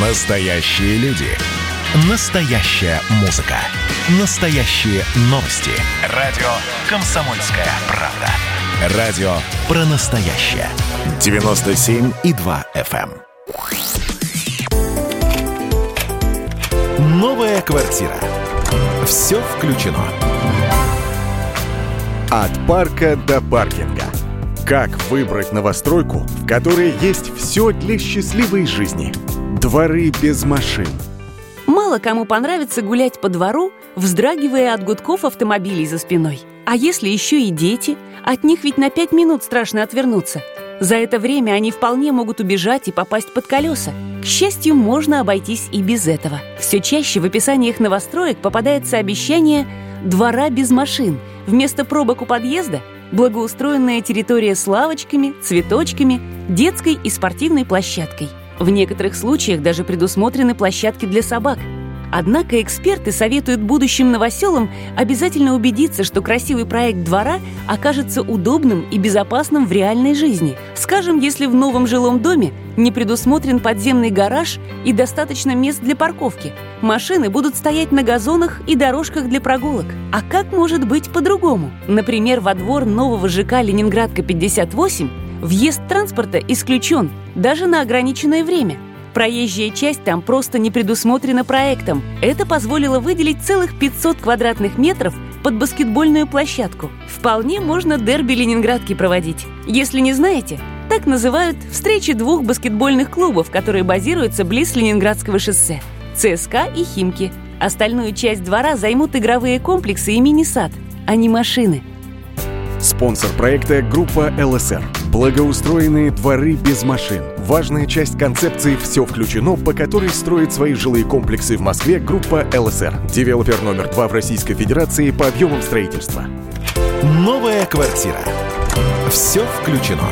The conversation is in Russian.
Настоящие люди. Настоящая музыка. Настоящие новости. Радио «Комсомольская правда». Радио про настоящее. 97,2 FM. эм. Новая квартира. Все включено. От парка до паркинга. Как выбрать новостройку, в которой есть все для счастливой жизни? Дворы без машин. Мало кому понравится гулять по двору, вздрагивая от гудков автомобилей за спиной. А если еще и дети? От них ведь на пять минут страшно отвернуться. За это время они вполне могут убежать и попасть под колеса. К счастью, можно обойтись и без этого. Все чаще в описаниях новостроек попадается обещание «двора без машин». Вместо пробок у подъезда – благоустроенная территория с лавочками, цветочками, детской и спортивной площадкой. В некоторых случаях даже предусмотрены площадки для собак. Однако эксперты советуют будущим новоселам обязательно убедиться, что красивый проект двора окажется удобным и безопасным в реальной жизни. Скажем, если в новом жилом доме не предусмотрен подземный гараж и достаточно мест для парковки. Машины будут стоять на газонах и дорожках для прогулок. А как может быть по-другому? Например, во двор нового ЖК «Ленинградка 58» въезд транспорта исключен даже на ограниченное время. Проезжая часть там просто не предусмотрена проектом. Это позволило выделить целых 500 квадратных метров под баскетбольную площадку. Вполне можно дерби Ленинградки проводить. Если не знаете, так называют встречи двух баскетбольных клубов, которые базируются близ Ленинградского шоссе – ЦСКА и Химки. Остальную часть двора займут игровые комплексы и мини-сад, а не машины. Спонсор проекта – группа ЛСР. Благоустроенные дворы без машин. Важная часть концепции «Все включено», по которой строит свои жилые комплексы в Москве группа ЛСР. Девелопер номер два в Российской Федерации по объемам строительства. Новая квартира. Все включено.